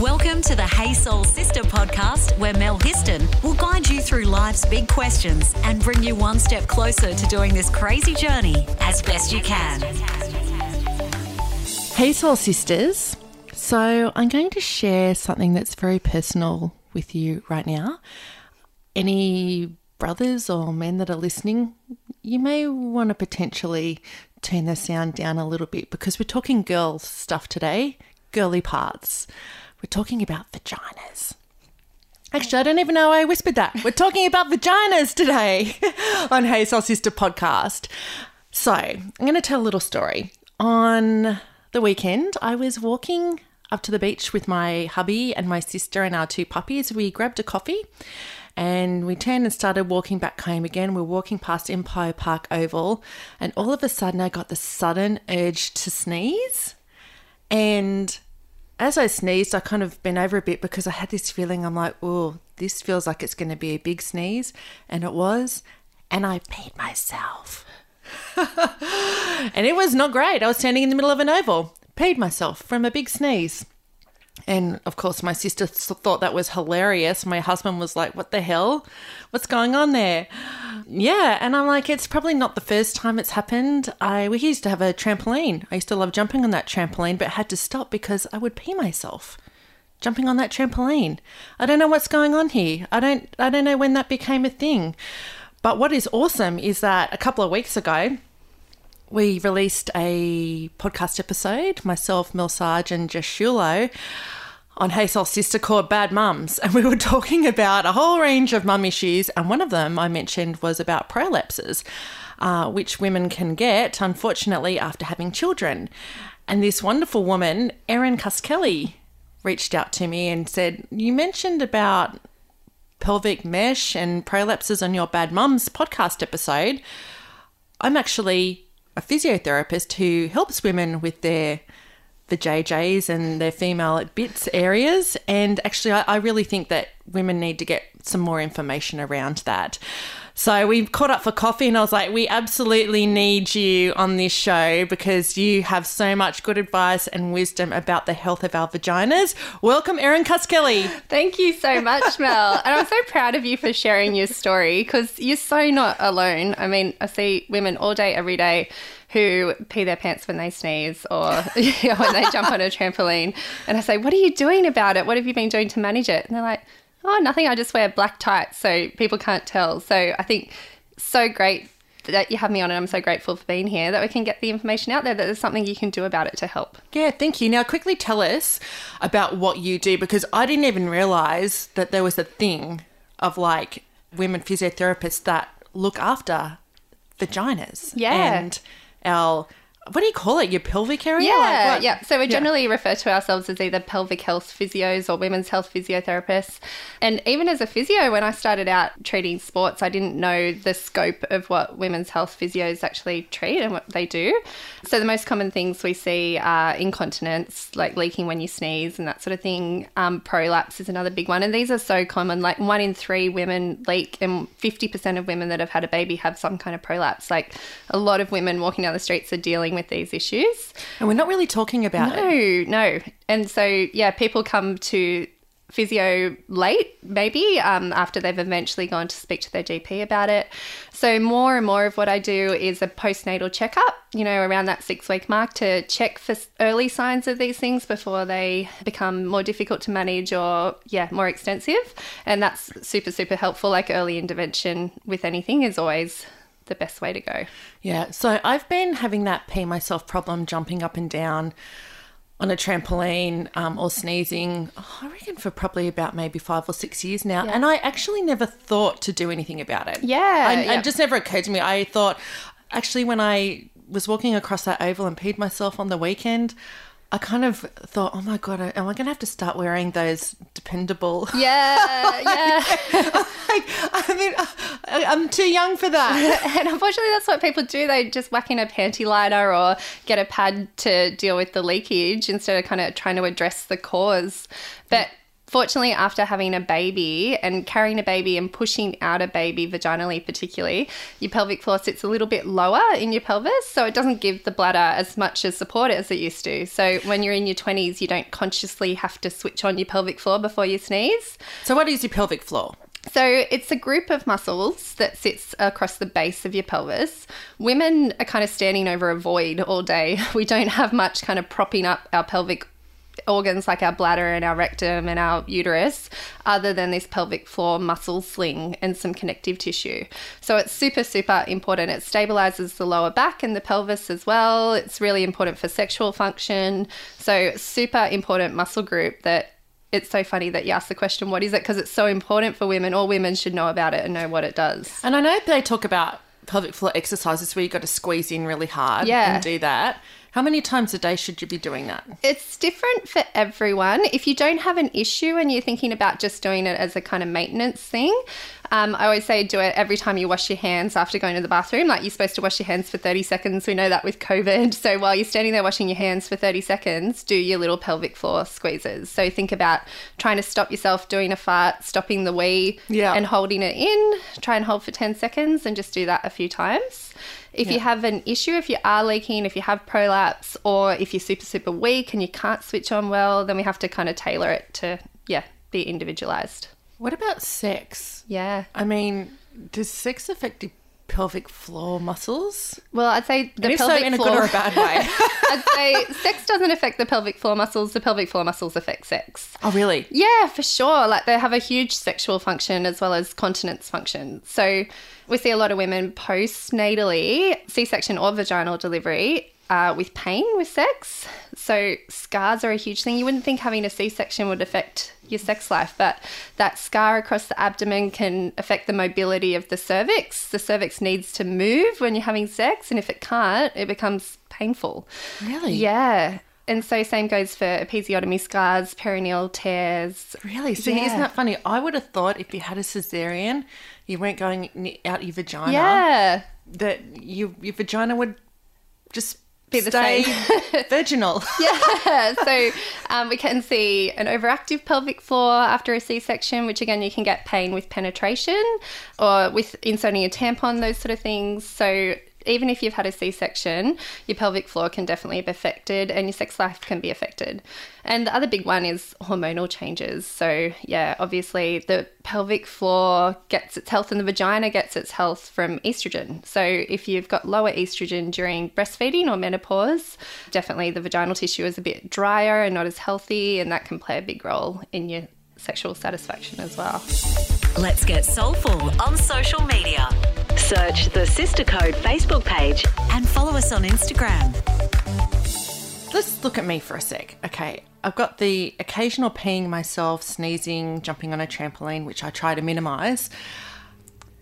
Welcome to the Hey Soul Sister podcast, where Mel Histon will guide you through life's big questions and bring you one step closer to doing this crazy journey as best you can. Hey, Soul Sisters. So, I'm going to share something that's very personal with you right now. Any brothers or men that are listening, you may want to potentially turn the sound down a little bit because we're talking girl stuff today, girly parts. We're talking about vaginas. Actually, I don't even know I whispered that. We're talking about vaginas today on Hey Soul Sister podcast. So, I'm going to tell a little story. On the weekend, I was walking up to the beach with my hubby and my sister and our two puppies. We grabbed a coffee and we turned and started walking back home again. We're walking past Empire Park Oval, and all of a sudden, I got the sudden urge to sneeze. And as I sneezed, I kind of bent over a bit because I had this feeling I'm like, oh, this feels like it's going to be a big sneeze. And it was. And I peed myself. and it was not great. I was standing in the middle of an oval, peed myself from a big sneeze. And of course, my sister thought that was hilarious. My husband was like, What the hell? What's going on there? Yeah. And I'm like, It's probably not the first time it's happened. I We used to have a trampoline. I used to love jumping on that trampoline, but had to stop because I would pee myself jumping on that trampoline. I don't know what's going on here. I don't I don't know when that became a thing. But what is awesome is that a couple of weeks ago, we released a podcast episode, myself, Mel Sarge, and Jess Shulo, on Hey Soul Sister called Bad Mums. And we were talking about a whole range of mum issues. And one of them I mentioned was about prolapses, uh, which women can get, unfortunately, after having children. And this wonderful woman, Erin Cuskelly, reached out to me and said, You mentioned about pelvic mesh and prolapses on your Bad Mums podcast episode. I'm actually a physiotherapist who helps women with their the JJs and their female bits areas. And actually, I, I really think that women need to get some more information around that. So we caught up for coffee, and I was like, we absolutely need you on this show because you have so much good advice and wisdom about the health of our vaginas. Welcome, Erin Cuskelly. Thank you so much, Mel. and I'm so proud of you for sharing your story because you're so not alone. I mean, I see women all day, every day who pee their pants when they sneeze or when they jump on a trampoline. And I say, What are you doing about it? What have you been doing to manage it? And they're like, Oh, nothing. I just wear black tights so people can't tell. So I think so great that you have me on and I'm so grateful for being here that we can get the information out there that there's something you can do about it to help. Yeah, thank you. Now, quickly tell us about what you do because I didn't even realize that there was a thing of like women physiotherapists that look after vaginas. Yeah. And our what do you call it? Your pelvic area? Yeah, Like, yeah. So we generally refer to ourselves as either pelvic health physios or women's health physiotherapists. And even as a physio, when I started out treating sports, I didn't know the scope of what women's health physios actually treat and what they do. So the most common things we see are incontinence, like leaking when you sneeze and that sort of thing. Um, prolapse is another big one. And these are so common. Like one in three women leak, and 50% of women that have had a baby have some kind of prolapse. Like a lot of women walking down the streets are dealing with these issues. And we're not really talking about it. No, no. And so, yeah, people come to physio late, maybe um, after they've eventually gone to speak to their GP about it. So, more and more of what I do is a postnatal checkup, you know, around that six week mark to check for early signs of these things before they become more difficult to manage or, yeah, more extensive. And that's super, super helpful. Like early intervention with anything is always the best way to go. Yeah. So I've been having that pee myself problem jumping up and down on a trampoline um, or sneezing, oh, I reckon for probably about maybe five or six years now. And I actually never thought to do anything about it. Yeah, I, yeah. It just never occurred to me. I thought, actually, when I was walking across that oval and peed myself on the weekend, I kind of thought, oh my God, am I going to have to start wearing those dependable? Yeah, yeah. like, I mean, uh, I- I'm too young for that. and unfortunately, that's what people do. They just whack in a panty liner or get a pad to deal with the leakage instead of kind of trying to address the cause. But Fortunately, after having a baby and carrying a baby and pushing out a baby vaginally, particularly, your pelvic floor sits a little bit lower in your pelvis. So it doesn't give the bladder as much as support as it used to. So when you're in your 20s, you don't consciously have to switch on your pelvic floor before you sneeze. So, what is your pelvic floor? So it's a group of muscles that sits across the base of your pelvis. Women are kind of standing over a void all day. We don't have much kind of propping up our pelvic organs like our bladder and our rectum and our uterus other than this pelvic floor muscle sling and some connective tissue. So it's super, super important. It stabilizes the lower back and the pelvis as well. It's really important for sexual function. So, super important muscle group that it's so funny that you asked the question, what is it? Because it's so important for women. All women should know about it and know what it does. And I know they talk about pelvic floor exercises where you've got to squeeze in really hard Yeah. and do that. How many times a day should you be doing that? It's different for everyone. If you don't have an issue and you're thinking about just doing it as a kind of maintenance thing, um, I always say do it every time you wash your hands after going to the bathroom. Like you're supposed to wash your hands for 30 seconds. We know that with COVID. So while you're standing there washing your hands for 30 seconds, do your little pelvic floor squeezes. So think about trying to stop yourself doing a fart, stopping the wee, Yeah. and holding it in. Try and hold for 10 seconds and just do that a few times. If you have an issue, if you are leaking, if you have prolapse, or if you're super, super weak and you can't switch on well, then we have to kind of tailor it to, yeah, be individualized. What about sex? Yeah. I mean, does sex affect pelvic floor muscles? Well, I'd say the And if so, pelvic in a floor. good or a bad way? I'd say sex doesn't affect the pelvic floor muscles. The pelvic floor muscles affect sex. oh, really? Yeah, for sure. Like they have a huge sexual function as well as continence function. So we see a lot of women postnatally, C section or vaginal delivery, uh, with pain with sex. So scars are a huge thing. You wouldn't think having a C section would affect your sex life, but that scar across the abdomen can affect the mobility of the cervix. The cervix needs to move when you're having sex, and if it can't, it becomes painful. Really? Yeah. And so same goes for episiotomy scars, perineal tears. Really? See, Yeah. isn't that funny? I would have thought if you had a cesarean, you weren't going out your vagina, Yeah. that you, your vagina would just Be the stay same. virginal. Yeah. so um, we can see an overactive pelvic floor after a C section, which again, you can get pain with penetration or with inserting a tampon, those sort of things. So even if you've had a C section, your pelvic floor can definitely be affected and your sex life can be affected. And the other big one is hormonal changes. So, yeah, obviously the pelvic floor gets its health and the vagina gets its health from estrogen. So, if you've got lower estrogen during breastfeeding or menopause, definitely the vaginal tissue is a bit drier and not as healthy, and that can play a big role in your sexual satisfaction as well. Let's get soulful on social media Search the Sister Code Facebook page. and follow us on Instagram. Let's look at me for a sec. Okay, I've got the occasional peeing myself, sneezing, jumping on a trampoline, which I try to minimize.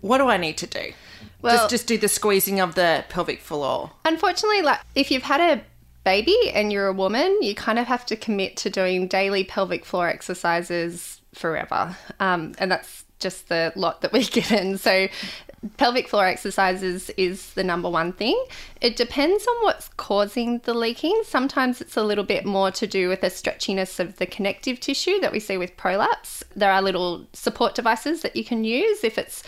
What do I need to do? Well- just just do the squeezing of the pelvic floor. Unfortunately, like if you've had a baby and you're a woman, you kind of have to commit to doing daily pelvic floor exercises forever, um, and that's just the lot that we're given. So. Pelvic floor exercises is the number one thing. It depends on what's causing the leaking. Sometimes it's a little bit more to do with the stretchiness of the connective tissue that we see with prolapse. There are little support devices that you can use if it's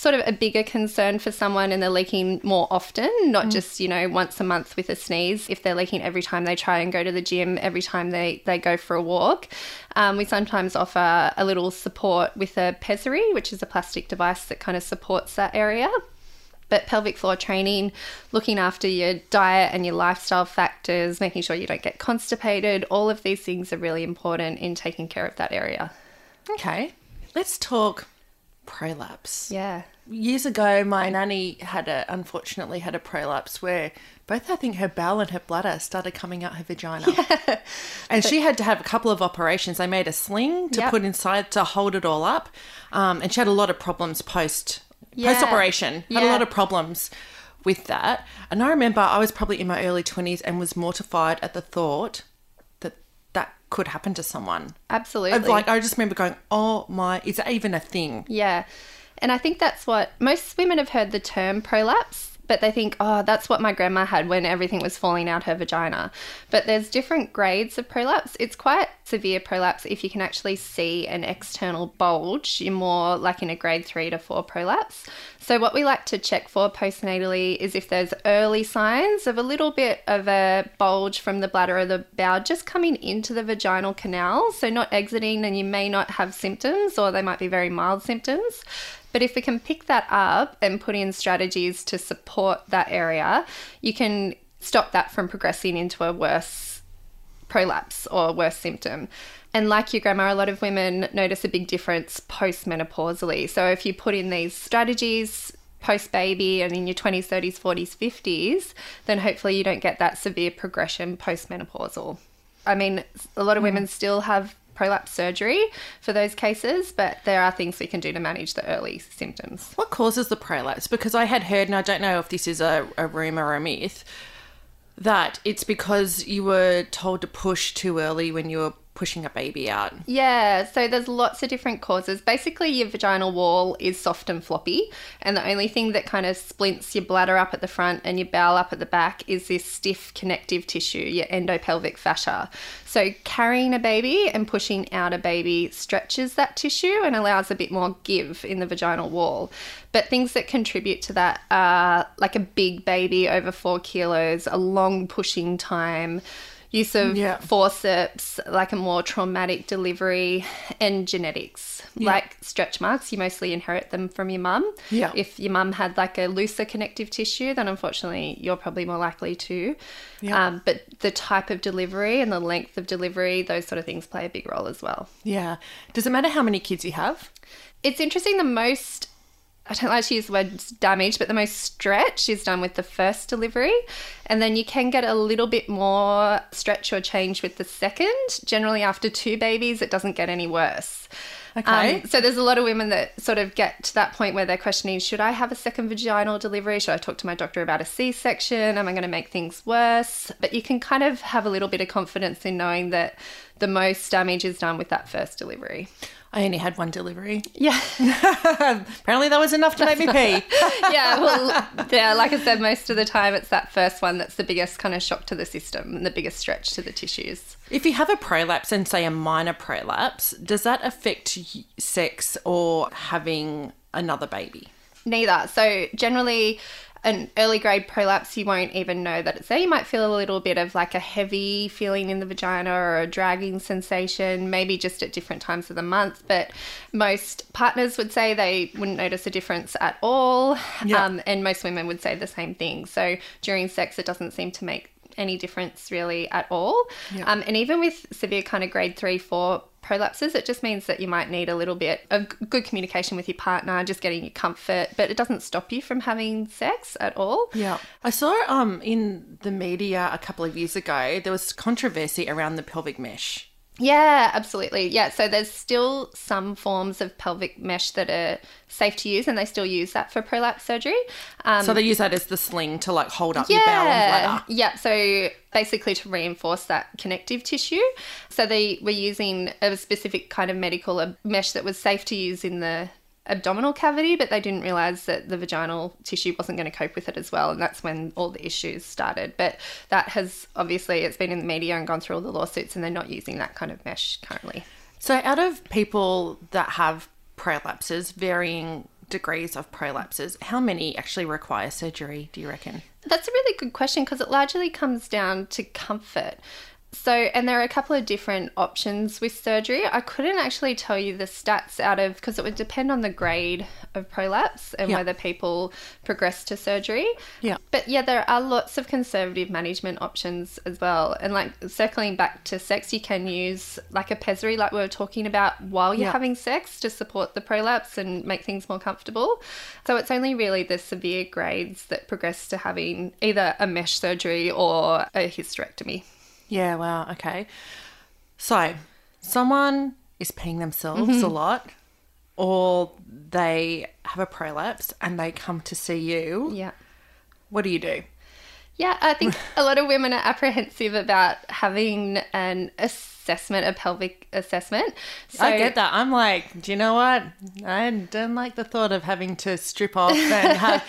sort of a bigger concern for someone and they're leaking more often, not just, you know, once a month with a sneeze. If they're leaking every time they try and go to the gym, every time they, they go for a walk. Um, we sometimes offer a little support with a pessary, which is a plastic device that kind of supports that area. But pelvic floor training, looking after your diet and your lifestyle factors, making sure you don't get constipated, all of these things are really important in taking care of that area. Okay, let's talk prolapse. Yeah. Years ago, my nanny had a unfortunately had a prolapse where both I think her bowel and her bladder started coming out her vagina, Yeah. and she had to have a couple of operations. They made a sling to Yep. put inside to hold it all up, um, and she had a lot of problems post Yeah. post operation. Had a lot of problems with that, and I remember I was probably in my early twenties and was mortified at the thought that that could happen to someone. Absolutely. Of like I just remember going, "Oh my, is that even a thing?" Yeah. And I think that's what most women have heard the term prolapse, but they think, oh, that's what my grandma had when everything was falling out her vagina. But there's different grades of prolapse. It's quite severe prolapse if you can actually see an external bulge. You're more like in a grade three to four prolapse. So, what we like to check for postnatally is if there's early signs of a little bit of a bulge from the bladder or the bowel just coming into the vaginal canal. So, not exiting, and you may not have symptoms, or they might be very mild symptoms. But if we can pick that up and put in strategies to support that area, you can stop that from progressing into a worse prolapse or worse symptom. And like your grandma, a lot of women notice a big difference postmenopausally. So if you put in these strategies post baby and in your 20s, 30s, 40s, 50s, then hopefully you don't get that severe progression postmenopausal. I mean, a lot of hmm. women still have prolapse surgery for those cases, but there are things we can do to manage the early symptoms. What causes the prolapse? Because I had heard, and I don't know if this is a, a rumor or a myth, that it's because you were told to push too early when you were pushing a baby out. Yeah, so there's lots of different causes. Basically, your vaginal wall is soft and floppy, and the only thing that kind of splints your bladder up at the front and your bowel up at the back is this stiff connective tissue, your endopelvic fascia. So, carrying a baby and pushing out a baby stretches that tissue and allows a bit more give in the vaginal wall. But things that contribute to that are like a big baby over four kilos, a long pushing time use of Yeah. forceps, like a more traumatic delivery, and genetics, like stretch marks. You mostly inherit them from your mum. Yeah. If your mum had like a looser connective tissue, then unfortunately you're probably more likely to. Yeah. Um, but the type of delivery and the length of delivery, those sort of things play a big role as well. Yeah. Does it matter how many kids you have? It's interesting, the most. I don't like to use the word damage, but the most stretch is done with the first delivery. And then you can get a little bit more stretch or change with the second. Generally, after two babies, it doesn't get any worse. Okay. Um, so there's a lot of women that sort of get to that point where they're questioning should I have a second vaginal delivery? Should I talk to my doctor about a C section? Am I going to make things worse? But you can kind of have a little bit of confidence in knowing that the most damage is done with that first delivery. I only had one delivery. Yeah. Apparently, that was enough to make me pee. yeah, well, yeah, like I said, most of the time it's that first one that's the biggest kind of shock to the system and the biggest stretch to the tissues. If you have a prolapse and say a minor prolapse, does that affect sex or having another baby? Neither. So generally, an early grade prolapse, you won't even know that it's there. You might feel a little bit of like a heavy feeling in the vagina or a dragging sensation, maybe just at different times of the month. But most partners would say they wouldn't notice a difference at all. Yeah. Um, and most women would say the same thing. So during sex, it doesn't seem to make any difference really at all. Yeah. Um, and even with severe kind of grade three, four prolapses, it just means that you might need a little bit of good communication with your partner, just getting your comfort, but it doesn't stop you from having sex at all. Yeah. I saw um in the media a couple of years ago there was controversy around the pelvic mesh. Yeah, absolutely. Yeah, so there's still some forms of pelvic mesh that are safe to use, and they still use that for prolapse surgery. Um, So they use that as the sling to like hold up your bowel and bladder. Yeah, so basically to reinforce that connective tissue. So they were using a specific kind of medical mesh that was safe to use in the abdominal cavity, but they didn't realize that the vaginal tissue wasn't going to cope with it as well, and that's when all the issues started. But that has obviously it's been in the media and gone through all the lawsuits, and they're not using that kind of mesh currently. So out of people that have prolapses, varying degrees of prolapses, how many actually require surgery, do you reckon? That's a really good question because it largely comes down to comfort. So, and there are a couple of different options with surgery. I couldn't actually tell you the stats out of because it would depend on the grade of prolapse and Yeah. whether people progress to surgery. Yeah. But yeah, there are lots of conservative management options as well. And like circling back to sex, you can use like a pessary, like we were talking about, while you're Yeah. having sex to support the prolapse and make things more comfortable. So it's only really the severe grades that progress to having either a mesh surgery or a hysterectomy. Yeah, wow, okay. So, someone is peeing themselves a mm-hmm. lot, or they have a prolapse and they come to see you. Yeah. What do you do? Yeah, I think a lot of women are apprehensive about having an assessment, a pelvic assessment. So, I get that. I'm like, do you know what? I don't like the thought of having to strip off and have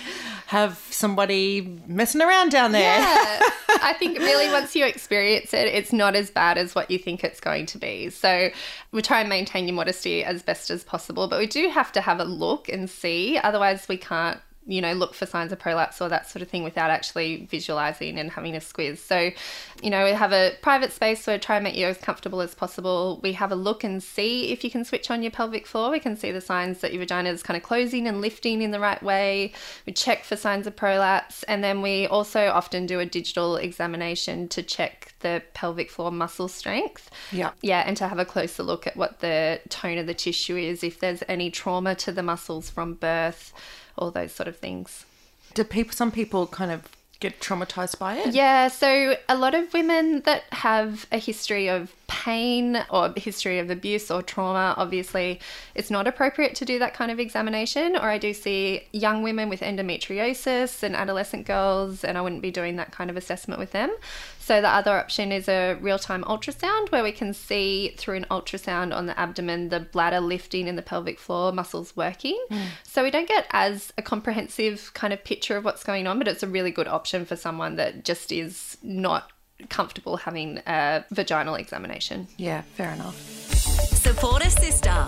have somebody messing around down there. Yeah. I think really once you experience it, it's not as bad as what you think it's going to be. So we try and maintain your modesty as best as possible, but we do have to have a look and see. Otherwise, we can't you know, look for signs of prolapse or that sort of thing without actually visualizing and having a squiz. So, you know, we have a private space so try and make you as comfortable as possible. We have a look and see if you can switch on your pelvic floor. We can see the signs that your vagina is kind of closing and lifting in the right way. We check for signs of prolapse. And then we also often do a digital examination to check the pelvic floor muscle strength. Yeah. Yeah, and to have a closer look at what the tone of the tissue is, if there's any trauma to the muscles from birth all those sort of things. Do people, some people kind of get traumatized by it? Yeah, so a lot of women that have a history of pain or history of abuse or trauma, obviously, it's not appropriate to do that kind of examination. Or I do see young women with endometriosis and adolescent girls, and I wouldn't be doing that kind of assessment with them. So the other option is a real-time ultrasound where we can see through an ultrasound on the abdomen the bladder lifting and the pelvic floor muscles working. Hmm. So we don't get as a comprehensive kind of picture of what's going on, but it's a really good option for someone that just is not comfortable having a vaginal examination. Yeah, fair enough. Support a sister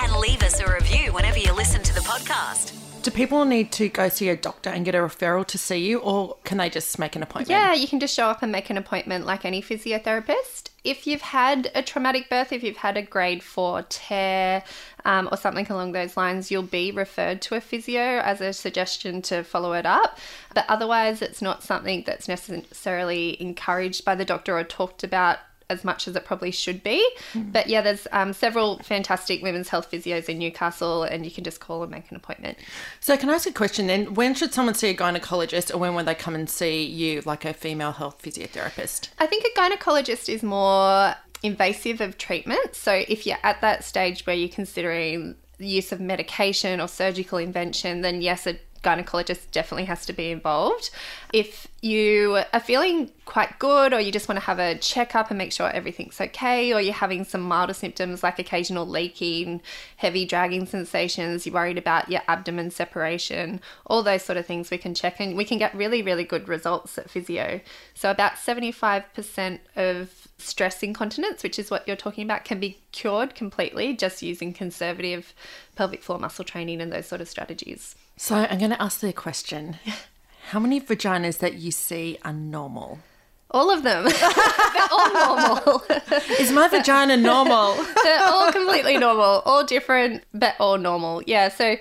and leave us a review whenever you listen to the podcast. Do people need to go see a doctor and get a referral to see you, or can they just make an appointment? Yeah, you can just show up and make an appointment like any physiotherapist. If you've had a traumatic birth, if you've had a grade four tear um, or something along those lines, you'll be referred to a physio as a suggestion to follow it up. But otherwise, it's not something that's necessarily encouraged by the doctor or talked about as much as it probably should be. But yeah, there's um, several fantastic women's health physios in Newcastle, and you can just call and make an appointment. So, can I ask a question then? When should someone see a gynecologist, or when would they come and see you, like a female health physiotherapist? I think a gynecologist is more invasive of treatment. So if you're at that stage where you're considering the use of medication or surgical intervention, then yes, a gynecologist definitely has to be involved. If you are feeling quite good or you just want to have a checkup and make sure everything's okay, or you're having some milder symptoms like occasional leaking, heavy dragging sensations, you're worried about your abdomen separation, all those sort of things we can check and we can get really, really good results at physio. So about 75% of stress incontinence, which is what you're talking about, can be cured completely just using conservative pelvic floor muscle training and those sort of strategies. So, I'm going to ask the question How many vaginas that you see are normal? All of them. They're all normal. Is my vagina normal? They're all completely normal, all different, but all normal. Yeah. So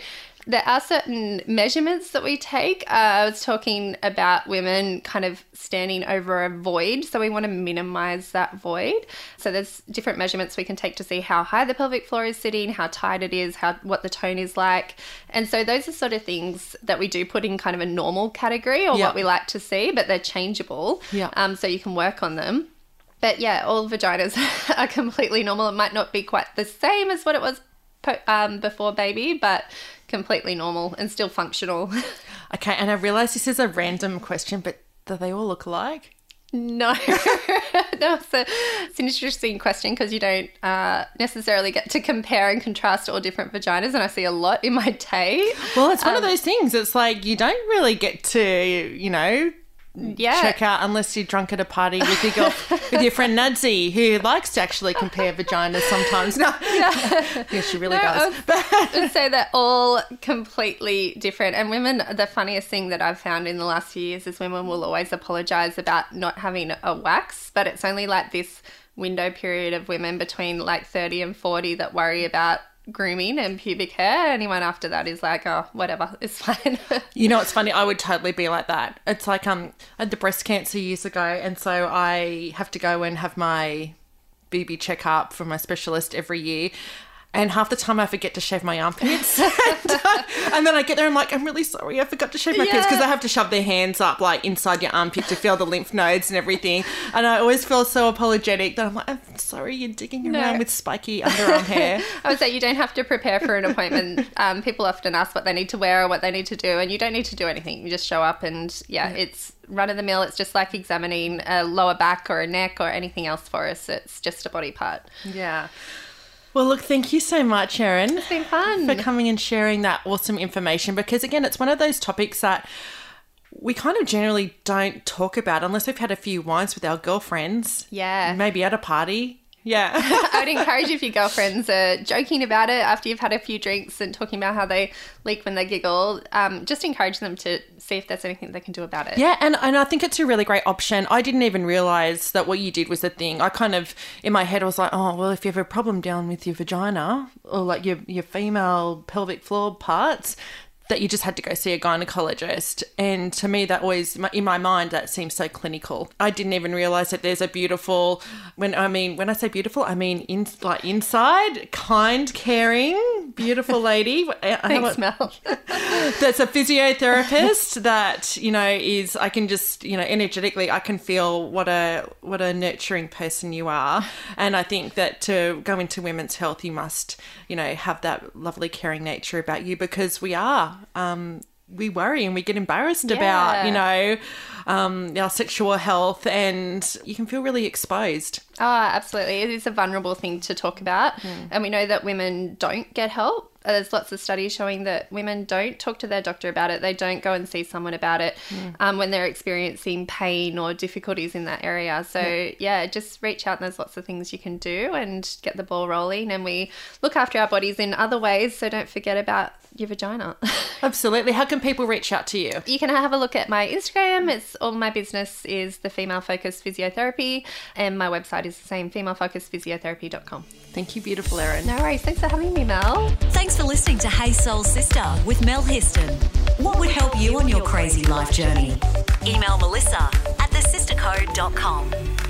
there are certain measurements that we take. Uh, I was talking about women kind of standing over a void. So we want to minimize that void. So there's different measurements we can take to see how high the pelvic floor is sitting, how tight it is, how what the tone is like. And so those are sort of things that we do put in kind of a normal category or Yeah. what we like to see, but they're changeable. Yeah. Um, so you can work on them. But yeah, all vaginas are completely normal. It might not be quite the same as what it was um, before baby, but completely normal and still functional. Okay, and I realise this is a random question, but do they all look alike? no, no, it's, a, it's an interesting question because you don't uh, necessarily get to compare and contrast all different vaginas, and I see a lot in my day. Well, it's one Um, of those things. It's like you don't really get to, you know, Yeah, check out unless you're drunk at a party with your girl, with your friend Nadsy, who likes to actually compare vaginas sometimes. No, yeah, she really No, does. I would say they're all completely different. And women, the funniest thing that I've found in the last few years is women will always apologize about not having a wax, but it's only like this window period of women between like 30 and 40 that worry about grooming and pubic hair. Anyone after that is like, oh, whatever, it's fine. You know, it's funny. I would totally be like that. It's like um, I had the breast cancer years ago, and so I have to go and have my BB checkup from my specialist every year. And half the time I forget to shave my armpits. and then I get there and I'm like, I'm really sorry, I forgot to shave my pits because Yeah. they have to shove their hands up like inside your armpit to feel the lymph nodes and everything. And I always feel so apologetic that I'm like, I'm sorry, you're digging No. around with spiky underarm hair. I would say you don't have to prepare for an appointment. Um, people often ask what they need to wear or what they need to do, and you don't need to do anything. You just show up, and yeah, it's run of the mill. It's just like examining a lower back or a neck or anything else for us. It's just a body part. Yeah. Well, look, thank you so much, Erin. It's been fun. for coming and sharing that awesome information because again it's one of those topics that we kind of generally don't talk about unless we've had a few wines with our girlfriends. Yeah. Maybe at a party. Yeah. I would encourage if your girlfriends are joking about it after you've had a few drinks and talking about how they leak when they giggle, um, just encourage them to see if there's anything they can do about it. Yeah, and, and I think it's a really great option. I didn't even realize that what you did was the thing. I kind of, in my head, I was like, oh, well, if you have a problem down with your vagina or like your, your female pelvic floor parts, that you just had to go see a gynecologist. And to me, that always, in my mind, that seems so clinical. I didn't even realize that there's a beautiful, when I mean, when I say beautiful, I mean in, like inside, kind, caring, beautiful lady. Thanks, Mel. that's a physiotherapist that, you know, is, I can just, you know, energetically, I can feel what a, what a nurturing person you are. And I think that to go into women's health, you must, you know, have that lovely caring nature about you because we are um, we worry and we get embarrassed about, you know, um, our sexual health, and you can feel really exposed. Oh, absolutely. It is a vulnerable thing to talk about. And we know that women don't get help. There's lots of studies showing that women don't talk to their doctor about it. They don't go and see someone about it um, when they're experiencing pain or difficulties in that area. So, yeah. just reach out. And there's lots of things you can do and get the ball rolling. And we look after our bodies in other ways. So, don't forget about your vagina. Absolutely. How can people reach out to you? you can have a look at my Instagram. It's all my business is the female focused physiotherapy, and my website is the same femalefocusedphysiotherapy.com. Thank you, beautiful Erin. No worries. Thanks for having me, Mel. Thanks for listening to Hey Soul Sister with Mel Histon. What would help you on your crazy life journey? Email Melissa at thesistercode.com.